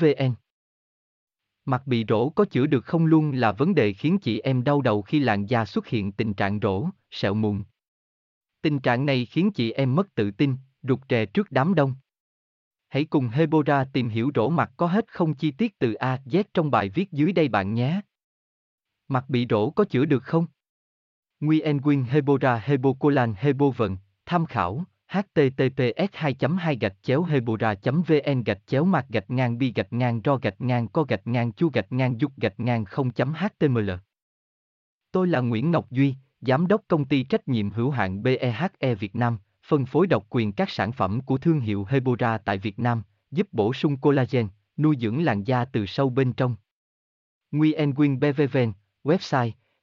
vn Mặt bị rỗ có chữa được không luôn là vấn đề khiến chị em đau đầu khi làn da xuất hiện tình trạng rỗ, sẹo mụn. Tình trạng này khiến chị em mất tự tin, rụt rè trước đám đông. Hãy cùng Hebora tìm hiểu rỗ mặt có hết không chi tiết từ A Z trong bài viết dưới đây bạn nhé. Mặt bị rỗ có chữa được không? Nguyen Quyên Hebora Hebocolan Hebovận, tham khảo https 2 2 gạch chéo hebora vn gạch chéo mặt gạch ngang bi gạch ngang ro gạch ngang co gạch ngang chu gạch ngang dục gạch ngang 0 html Tôi là Nguyễn Ngọc Duy, Giám đốc công ty trách nhiệm hữu hạn BEHE Việt Nam, phân phối độc quyền các sản phẩm của thương hiệu Hebora tại Việt Nam, giúp bổ sung collagen, nuôi dưỡng làn da từ sâu bên trong. Nguyen Nguyen BVVN, website